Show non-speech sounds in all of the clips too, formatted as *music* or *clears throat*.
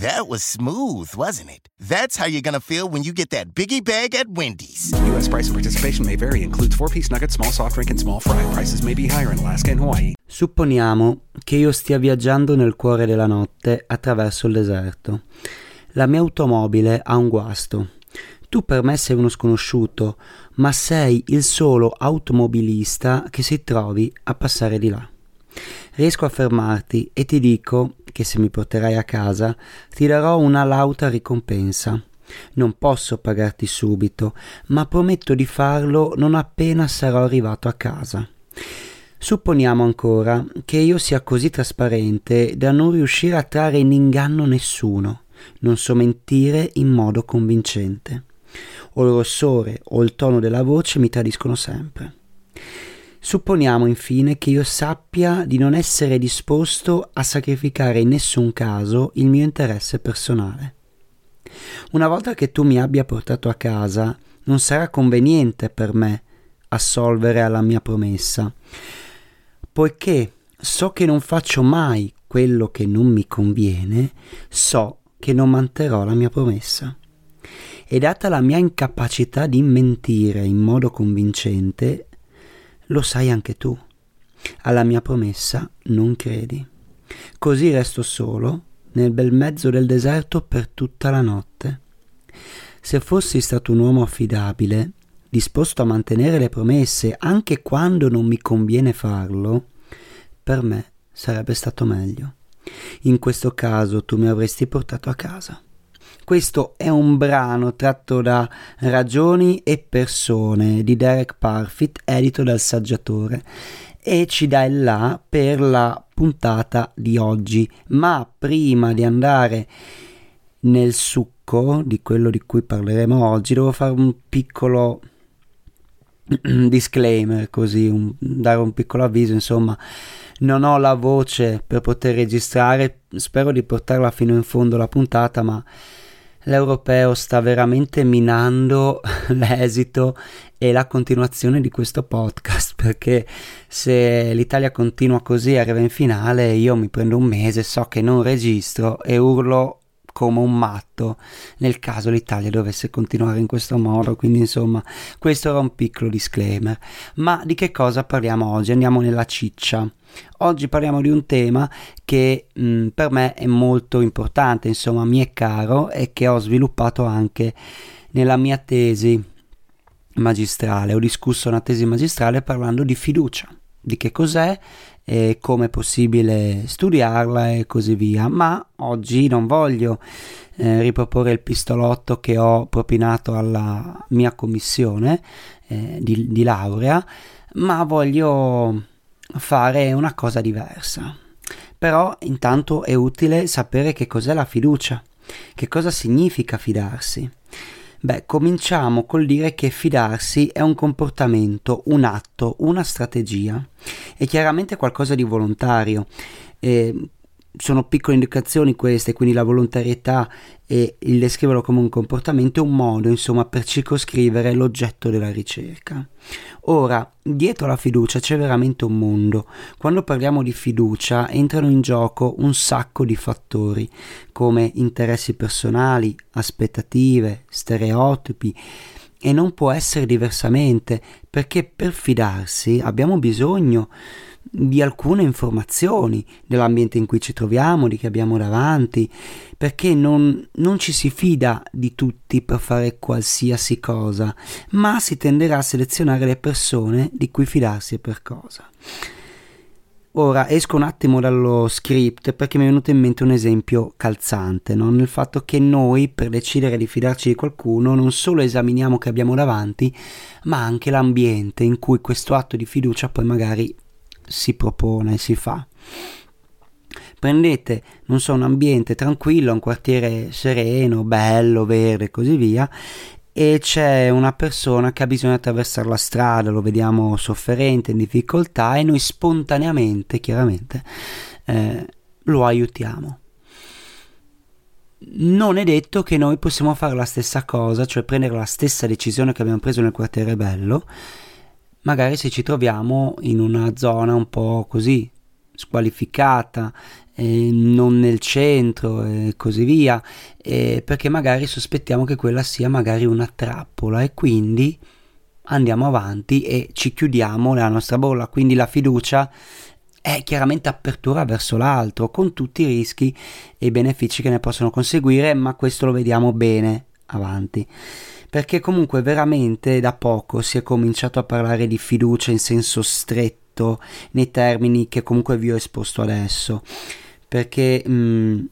That was smooth, wasn't it? That's how you're gonna feel when you get that biggie bag at Wendy's. U.S. price and participation may vary. Includes four-piece nuggets, small soft drink, and small fry. Prices may be higher in Alaska and Hawaii. Supponiamo che io stia viaggiando nel cuore della notte attraverso il deserto. La mia automobile ha un guasto. Tu per me sei uno sconosciuto, ma sei il solo automobilista che si trovi a passare di là. Riesco a fermarti e ti dico che se mi porterai a casa ti darò una lauta ricompensa. Non posso pagarti subito, ma prometto di farlo non appena sarò arrivato a casa. Supponiamo ancora che io sia così trasparente da non riuscire a trarre in inganno nessuno. Non so mentire in modo convincente. O il rossore o il tono della voce mi tradiscono sempre. Supponiamo infine che io sappia di non essere disposto a sacrificare in nessun caso il mio interesse personale. Una volta che tu mi abbia portato a casa, non sarà conveniente per me assolvere alla mia promessa, poiché so che non faccio mai quello che non mi conviene, so che non manterrò la mia promessa. E data la mia incapacità di mentire in modo convincente, lo sai anche tu. Alla mia promessa non credi. Così resto solo nel bel mezzo del deserto per tutta la notte. Se fossi stato un uomo affidabile, disposto a mantenere le promesse anche quando non mi conviene farlo, per me sarebbe stato meglio. In questo caso tu mi avresti portato a casa. Questo è un brano tratto da Ragioni e persone di Derek Parfit, edito dal saggiatore, e ci dà il là per la puntata di oggi. Ma prima di andare nel succo di quello di cui parleremo oggi, devo fare un piccolo *clears throat* disclaimer, così, un, dare un piccolo avviso, insomma. Non ho la voce per poter registrare, spero di portarla fino in fondo la puntata, ma l'europeo sta veramente minando *laughs* l'esito e la continuazione di questo podcast perché se l'Italia continua così e arriva in finale io mi prendo un mese so che non registro e urlo come un matto nel caso l'Italia dovesse continuare in questo modo. Quindi, insomma, questo era un piccolo disclaimer. Ma di che cosa parliamo oggi? Andiamo nella ciccia. Oggi parliamo di un tema che mh, mm, per me è molto importante, insomma, mi è caro e che ho sviluppato anche nella mia tesi magistrale. Ho discusso una tesi magistrale parlando di fiducia, di che cos'è e come è possibile studiarla e così via. Ma oggi non voglio eh, riproporre il pistolotto che ho propinato alla mia commissione eh, di, di laurea, ma voglio fare una cosa diversa. Però intanto è utile sapere che cos'è la fiducia, che cosa significa fidarsi. Beh, cominciamo col dire che fidarsi è un comportamento, un atto, una strategia. È chiaramente qualcosa di volontario. Eh, sono piccole indicazioni queste, quindi la volontarietà e il descriverlo come un comportamento è un modo, insomma, per circoscrivere l'oggetto della ricerca. Ora, dietro la fiducia c'è veramente un mondo. Quando parliamo di fiducia entrano in gioco un sacco di fattori, come interessi personali, aspettative, stereotipi, e non può essere diversamente, perché per fidarsi abbiamo bisogno di alcune informazioni dell'ambiente in cui ci troviamo, di chi abbiamo davanti, perché non, non, ci si fida di tutti per fare qualsiasi cosa, ma si tenderà a selezionare le persone di cui fidarsi e per cosa. Ora esco un attimo dallo script perché mi è venuto in mente un esempio calzante, no? nel fatto che noi per decidere di fidarci di qualcuno non solo esaminiamo che abbiamo davanti, ma anche l'ambiente in cui questo atto di fiducia poi magari si propone, si fa. Prendete, non so, un ambiente tranquillo, un quartiere sereno, bello, verde e così via, e c'è una persona che ha bisogno di attraversare la strada, lo vediamo sofferente, in difficoltà e noi spontaneamente, chiaramente, eh, lo aiutiamo. Non è detto che noi possiamo fare la stessa cosa, cioè prendere la stessa decisione che abbiamo preso nel quartiere bello, magari se ci troviamo in una zona un po' così squalificata, eh, non nel centro e così via, eh, perché magari sospettiamo che quella sia magari una trappola e quindi andiamo avanti e ci chiudiamo nella nostra bolla, quindi la fiducia è chiaramente apertura verso l'altro con tutti i rischi e i benefici che ne possono conseguire, ma questo lo vediamo bene avanti. Perché comunque veramente da poco si è cominciato a parlare di fiducia in senso stretto nei termini che comunque vi ho esposto adesso perché mh, mm,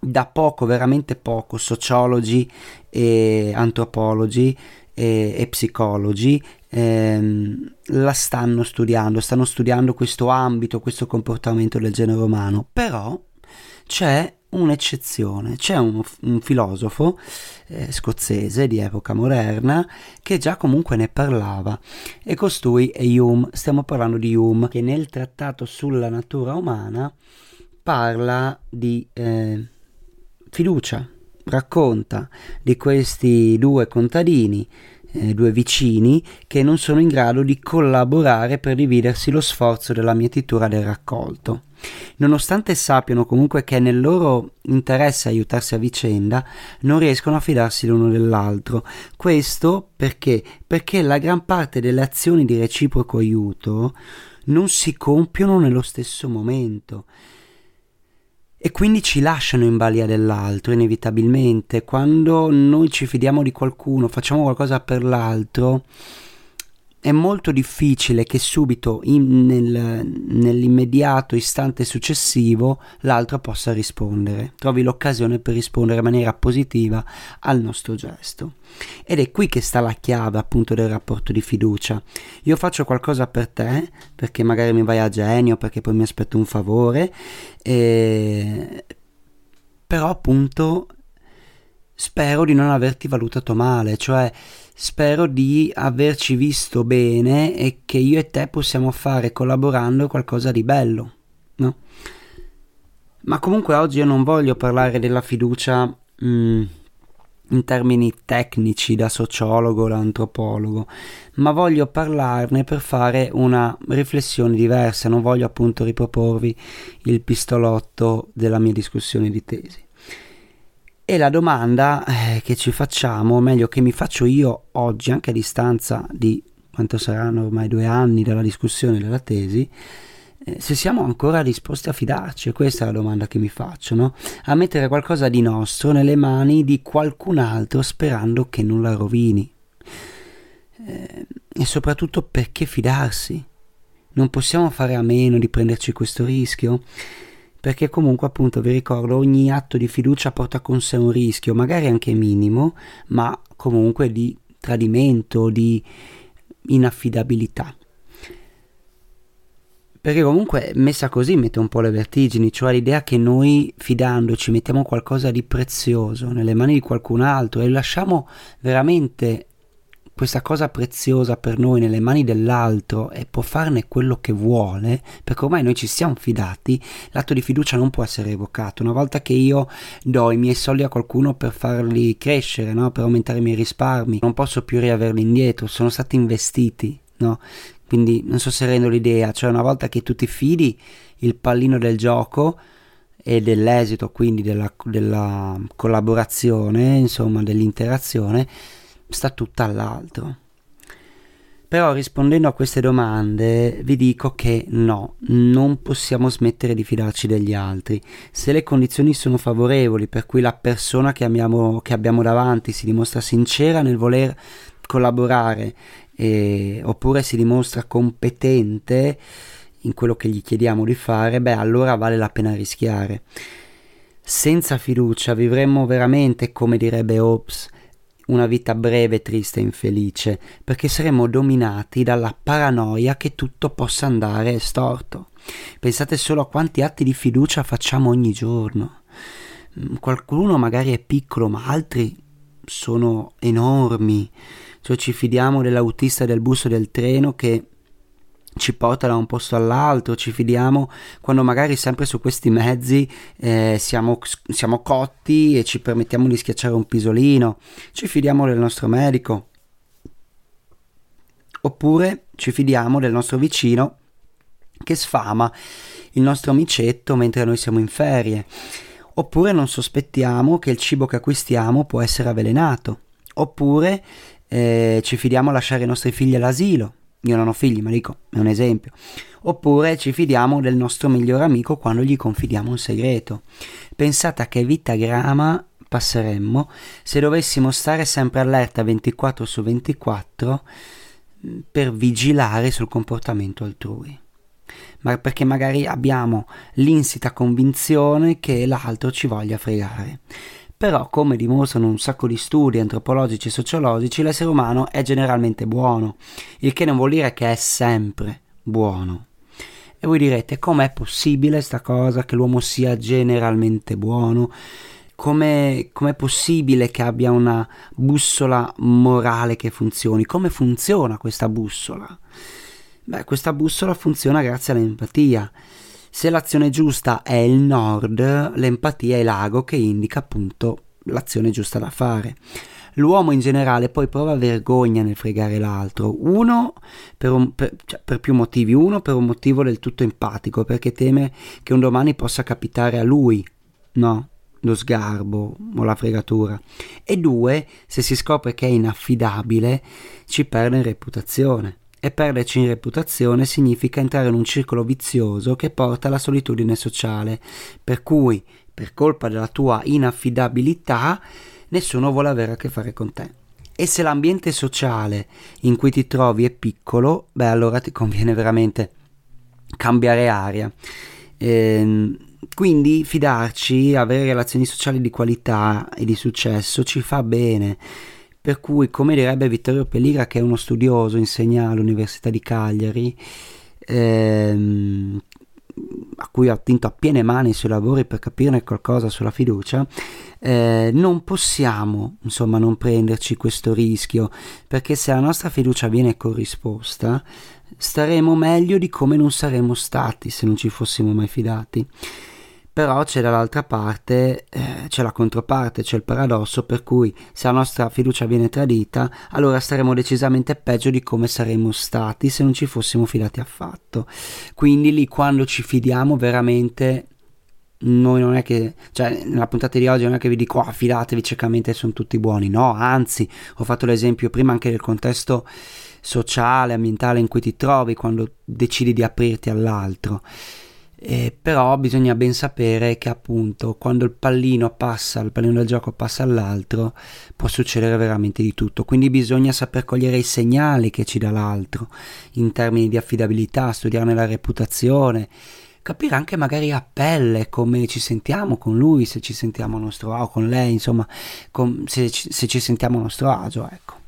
da poco, veramente poco, sociologi e antropologi e, e psicologi ehm, la stanno studiando, stanno studiando questo ambito, questo comportamento del genere umano, però c'è un'eccezione, c'è un, un filosofo eh, scozzese di epoca moderna che già comunque ne parlava e costui è Hume, stiamo parlando di Hume che nel trattato sulla natura umana parla di eh, fiducia, racconta di questi due contadini, eh, due vicini, che non sono in grado di collaborare per dividersi lo sforzo della mietitura del raccolto. Nonostante sappiano comunque che è nel loro interesse aiutarsi a vicenda, non riescono a fidarsi l'uno dell'altro. Questo perché? Perché la gran parte delle azioni di reciproco aiuto non si compiono nello stesso momento e quindi ci lasciano in balia dell'altro inevitabilmente. Quando noi ci fidiamo di qualcuno, facciamo qualcosa per l'altro, è molto difficile che subito in, nel, nell'immediato istante successivo l'altro possa rispondere, trovi l'occasione per rispondere in maniera positiva al nostro gesto. Ed è qui che sta la chiave appunto del rapporto di fiducia. Io faccio qualcosa per te perché magari mi vai a genio, perché poi mi aspetto un favore, e... però appunto spero di non averti valutato male, cioè spero di averci visto bene e che io e te possiamo fare collaborando qualcosa di bello, no? Ma comunque oggi io non voglio parlare della fiducia mh, mm, in termini tecnici da sociologo, da antropologo, ma voglio parlarne per fare una riflessione diversa, non voglio appunto riproporvi il pistolotto della mia discussione di tesi. E la domanda eh, che ci facciamo, o meglio che mi faccio io oggi, anche a distanza di quanto saranno ormai due anni dalla discussione della tesi, eh, se siamo ancora disposti a fidarci, questa è la domanda che mi faccio, no? a mettere qualcosa di nostro nelle mani di qualcun altro sperando che non la rovini. Eh, e soprattutto perché fidarsi? Non possiamo fare a meno di prenderci questo rischio? Perché comunque appunto vi ricordo ogni atto di fiducia porta con sé un rischio, magari anche minimo, ma comunque di tradimento, di inaffidabilità. Perché comunque messa così mette un po' le vertigini, cioè l'idea che noi fidandoci mettiamo qualcosa di prezioso nelle mani di qualcun altro e lasciamo veramente questa cosa preziosa per noi nelle mani dell'altro e può farne quello che vuole, perché ormai noi ci siamo fidati, l'atto di fiducia non può essere evocato. Una volta che io do i miei soldi a qualcuno per farli crescere, no? per aumentare i miei risparmi, non posso più riaverli indietro, sono stati investiti. No? Quindi non so se rendo l'idea, cioè una volta che tu ti fidi, il pallino del gioco e dell'esito, quindi della, della collaborazione, insomma dell'interazione, sta tutta all'altro. Però rispondendo a queste domande vi dico che no, non possiamo smettere di fidarci degli altri. Se le condizioni sono favorevoli, per cui la persona che, amiamo, che abbiamo davanti si dimostra sincera nel voler collaborare, eh, oppure si dimostra competente in quello che gli chiediamo di fare, beh allora vale la pena rischiare. Senza fiducia vivremmo veramente, come direbbe Hobbes, una vita breve, triste e infelice, perché saremo dominati dalla paranoia che tutto possa andare storto. Pensate solo a quanti atti di fiducia facciamo ogni giorno. Mm, qualcuno magari è piccolo, ma altri sono enormi, cioè ci fidiamo dell'autista del bus o del treno che ci porta da un posto all'altro, ci fidiamo quando magari sempre su questi mezzi eh, siamo, siamo cotti e ci permettiamo di schiacciare un pisolino, ci fidiamo del nostro medico, oppure ci fidiamo del nostro vicino che sfama il nostro amicetto mentre noi siamo in ferie, oppure non sospettiamo che il cibo che acquistiamo può essere avvelenato, oppure eh, ci fidiamo a lasciare i nostri figli all'asilo io non ho figli, ma dico, è un esempio. Oppure ci fidiamo del nostro migliore amico quando gli confidiamo un segreto. Pensate a che vita grama passeremmo se dovessimo stare sempre allerta 24 su 24 mm, per vigilare sul comportamento altrui. Ma perché magari abbiamo l'insita convinzione che l'altro ci voglia fregare. Però, come dimostrano un sacco di studi antropologici e sociologici, l'essere umano è generalmente buono, il che non vuol dire che è sempre buono. E voi direte, com'è possibile sta cosa che l'uomo sia generalmente buono? Come, com'è possibile che abbia una bussola morale che funzioni? Come funziona questa bussola? Beh, questa bussola funziona grazie all'empatia. Se l'azione giusta è il nord, l'empatia è l'ago che indica appunto l'azione giusta da fare. L'uomo in generale poi prova vergogna nel fregare l'altro, uno per, un, per, cioè per, più motivi, uno per un motivo del tutto empatico, perché teme che un domani possa capitare a lui, no? Lo sgarbo o la fregatura. E due, se si scopre che è inaffidabile, ci perde in reputazione e perderci in reputazione significa entrare in un circolo vizioso che porta alla solitudine sociale, per cui, per colpa della tua inaffidabilità, nessuno vuole avere a che fare con te. E se l'ambiente sociale in cui ti trovi è piccolo, beh allora ti conviene veramente cambiare aria. Ehm, quindi fidarci, avere relazioni sociali di qualità e di successo ci fa bene per cui, come direbbe Vittorio Pelligra, che è uno studioso, insegna all'Università di Cagliari, ehm, a cui ho attinto a piene mani i suoi lavori per capirne qualcosa sulla fiducia, eh, non possiamo insomma non prenderci questo rischio perché se la nostra fiducia viene corrisposta staremo meglio di come non saremmo stati se non ci fossimo mai fidati però c'è dall'altra parte, eh, c'è la controparte, c'è il paradosso per cui se la nostra fiducia viene tradita, allora staremo decisamente peggio di come saremmo stati se non ci fossimo fidati affatto. Quindi lì quando ci fidiamo veramente noi non è che, cioè nella puntata di oggi non è che vi dico oh, fidatevi ciecamente sono tutti buoni, no, anzi ho fatto l'esempio prima anche del contesto sociale, ambientale in cui ti trovi quando decidi di aprirti all'altro. Eh, però bisogna ben sapere che appunto quando il pallino passa, il pallino del gioco passa all'altro, può succedere veramente di tutto. Quindi bisogna saper cogliere i segnali che ci dà l'altro in termini di affidabilità, studiarne la reputazione, capire anche magari a pelle come ci sentiamo con lui, se ci sentiamo a nostro agio, con lei, insomma, con, se, se ci sentiamo a nostro agio, ecco.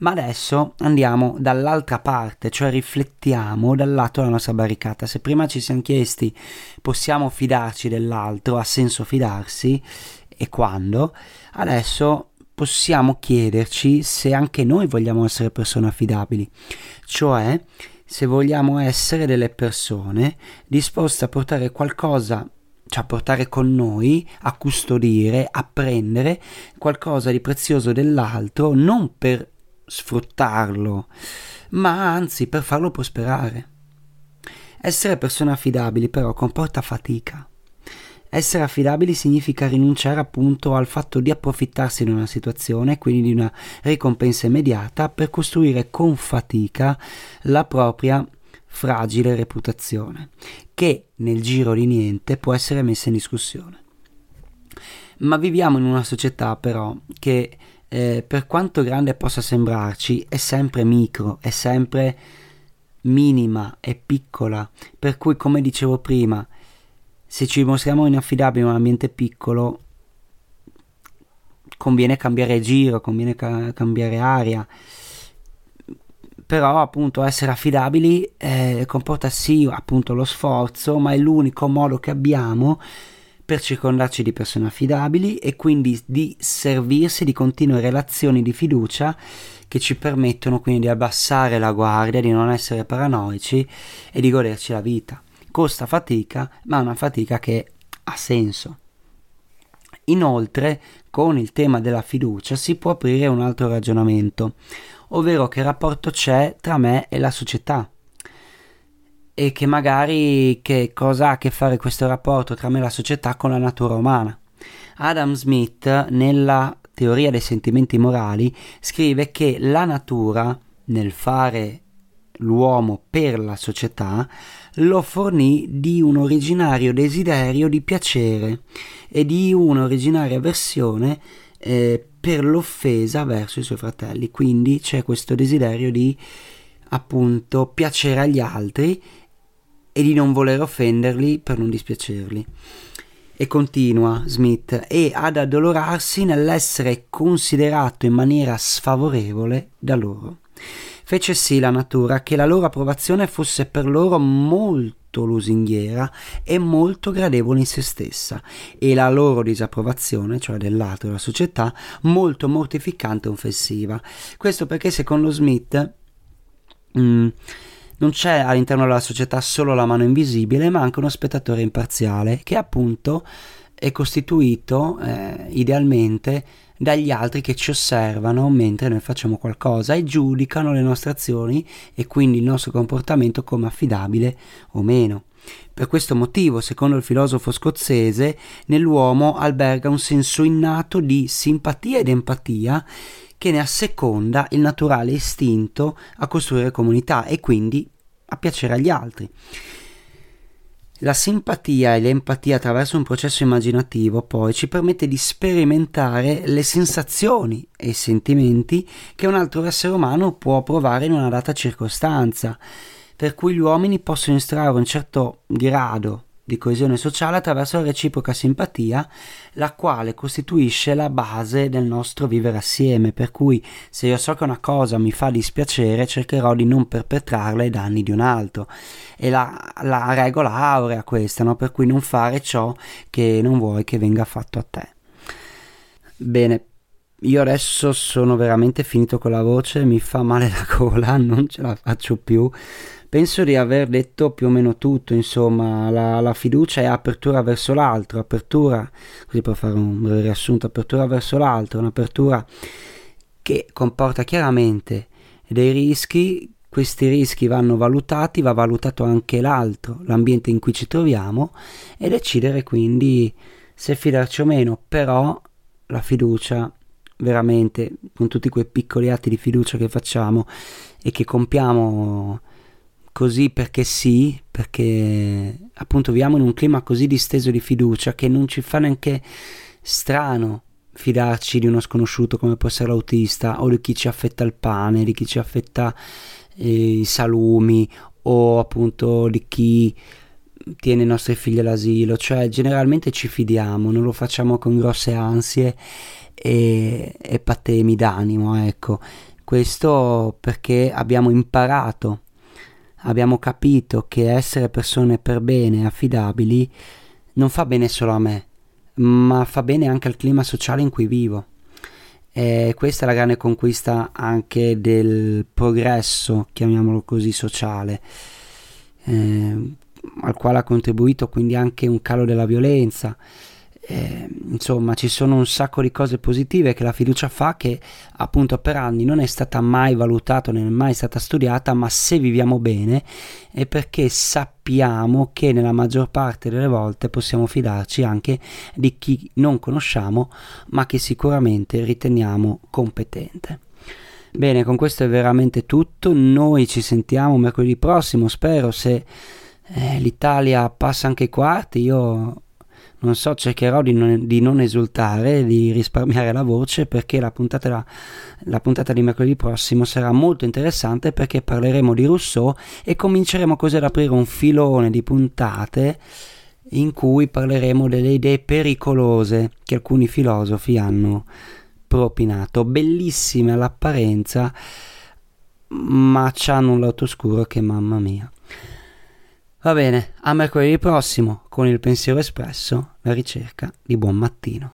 Ma adesso andiamo dall'altra parte, cioè riflettiamo dal lato della nostra barricata. Se prima ci siamo chiesti possiamo fidarci dell'altro, ha senso fidarsi? E quando, adesso possiamo chiederci se anche noi vogliamo essere persone affidabili, cioè se vogliamo essere delle persone disposte a portare qualcosa cioè a portare con noi, a custodire, a prendere qualcosa di prezioso dell'altro, non per sfruttarlo, ma anzi per farlo prosperare. Essere persone affidabili però comporta fatica. Essere affidabili significa rinunciare appunto al fatto di approfittarsi di una situazione, quindi di una ricompensa immediata, per costruire con fatica la propria fragile reputazione, che nel giro di niente può essere messa in discussione. Ma viviamo in una società però che eh, per quanto grande possa sembrarci, è sempre micro, è sempre minima, è piccola. Per cui, come dicevo prima, se ci mostriamo inaffidabili in un ambiente piccolo, conviene cambiare giro, conviene ca- cambiare aria. Però appunto essere affidabili eh, comporta sì appunto lo sforzo, ma è l'unico modo che abbiamo per circondarci di persone affidabili e quindi di servirsi di continue relazioni di fiducia che ci permettono quindi di abbassare la guardia, di non essere paranoici e di goderci la vita. Costa fatica, ma è una fatica che ha senso. Inoltre, con il tema della fiducia si può aprire un altro ragionamento, ovvero che rapporto c'è tra me e la società e che magari che cosa ha a che fare questo rapporto tra me e la società con la natura umana. Adam Smith, nella teoria dei sentimenti morali, scrive che la natura, nel fare l'uomo per la società, lo fornì di un originario desiderio di piacere e di un'originaria avversione eh, per l'offesa verso i suoi fratelli. Quindi c'è questo desiderio di appunto piacere agli altri e di non voler offenderli per non dispiacerli. E continua Smith, e ad addolorarsi nell'essere considerato in maniera sfavorevole da loro. Fece sì la natura che la loro approvazione fosse per loro molto lusinghiera e molto gradevole in se stessa, e la loro disapprovazione, cioè dell'altro della società, molto mortificante e offensiva. Questo perché secondo Smith mh, mm, non c'è all'interno della società solo la mano invisibile, ma anche uno spettatore imparziale che appunto è costituito eh, idealmente dagli altri che ci osservano mentre noi facciamo qualcosa e giudicano le nostre azioni e quindi il nostro comportamento come affidabile o meno. Per questo motivo, secondo il filosofo scozzese, nell'uomo alberga un senso innato di simpatia ed empatia che ne asseconda il naturale istinto a costruire comunità e quindi a piacere agli altri. La simpatia e l'empatia attraverso un processo immaginativo poi ci permette di sperimentare le sensazioni e i sentimenti che un altro essere umano può provare in una data circostanza, per cui gli uomini possono estrarre un certo grado di coesione sociale attraverso la reciproca simpatia, la quale costituisce la base del nostro vivere assieme, per cui se io so che una cosa mi fa dispiacere cercherò di non perpetrarla ai danni di un altro. E la, la regola aurea questa, no? per cui non fare ciò che non vuoi che venga fatto a te. Bene, io adesso sono veramente finito con la voce, mi fa male la *laughs* gola, non ce la faccio più penso di aver detto più o meno tutto, insomma, la, la fiducia è apertura verso l'altro, apertura, così per fare un riassunto, apertura verso l'altro, un'apertura che comporta chiaramente dei rischi, questi rischi vanno valutati, va valutato anche l'altro, l'ambiente in cui ci troviamo e decidere quindi se fidarci o meno, però la fiducia veramente con tutti quei piccoli atti di fiducia che facciamo e che compiamo così perché sì, perché appunto viviamo in un clima così disteso di fiducia che non ci fa neanche strano fidarci di uno sconosciuto come può essere l'autista o di chi ci affetta il pane, di chi ci affetta eh, i salumi o appunto di chi tiene i nostri figli all'asilo, cioè generalmente ci fidiamo, non lo facciamo con grosse ansie e, e patemi d'animo, ecco. Questo perché abbiamo imparato abbiamo capito che essere persone per bene, affidabili, non fa bene solo a me, ma fa bene anche al clima sociale in cui vivo. E questa è la grande conquista anche del progresso, chiamiamolo così, sociale, eh, al quale ha contribuito quindi anche un calo della violenza, eh, insomma ci sono un sacco di cose positive che la fiducia fa che appunto per anni non è stata mai valutata, non è mai stata studiata, ma se viviamo bene è perché sappiamo che nella maggior parte delle volte possiamo fidarci anche di chi non conosciamo, ma che sicuramente riteniamo competente. Bene, con questo è veramente tutto. Noi ci sentiamo mercoledì prossimo, spero se eh, l'Italia passa anche i quarti, io non so, cercherò di non, di non, esultare, di risparmiare la voce perché la puntata, la, la puntata, di mercoledì prossimo sarà molto interessante perché parleremo di Rousseau e cominceremo così ad aprire un filone di puntate in cui parleremo delle idee pericolose che alcuni filosofi hanno propinato, bellissime all'apparenza, ma hanno un lato oscuro che mamma mia. Va bene, a mercoledì prossimo con il pensiero espresso, la ricerca di buon mattino.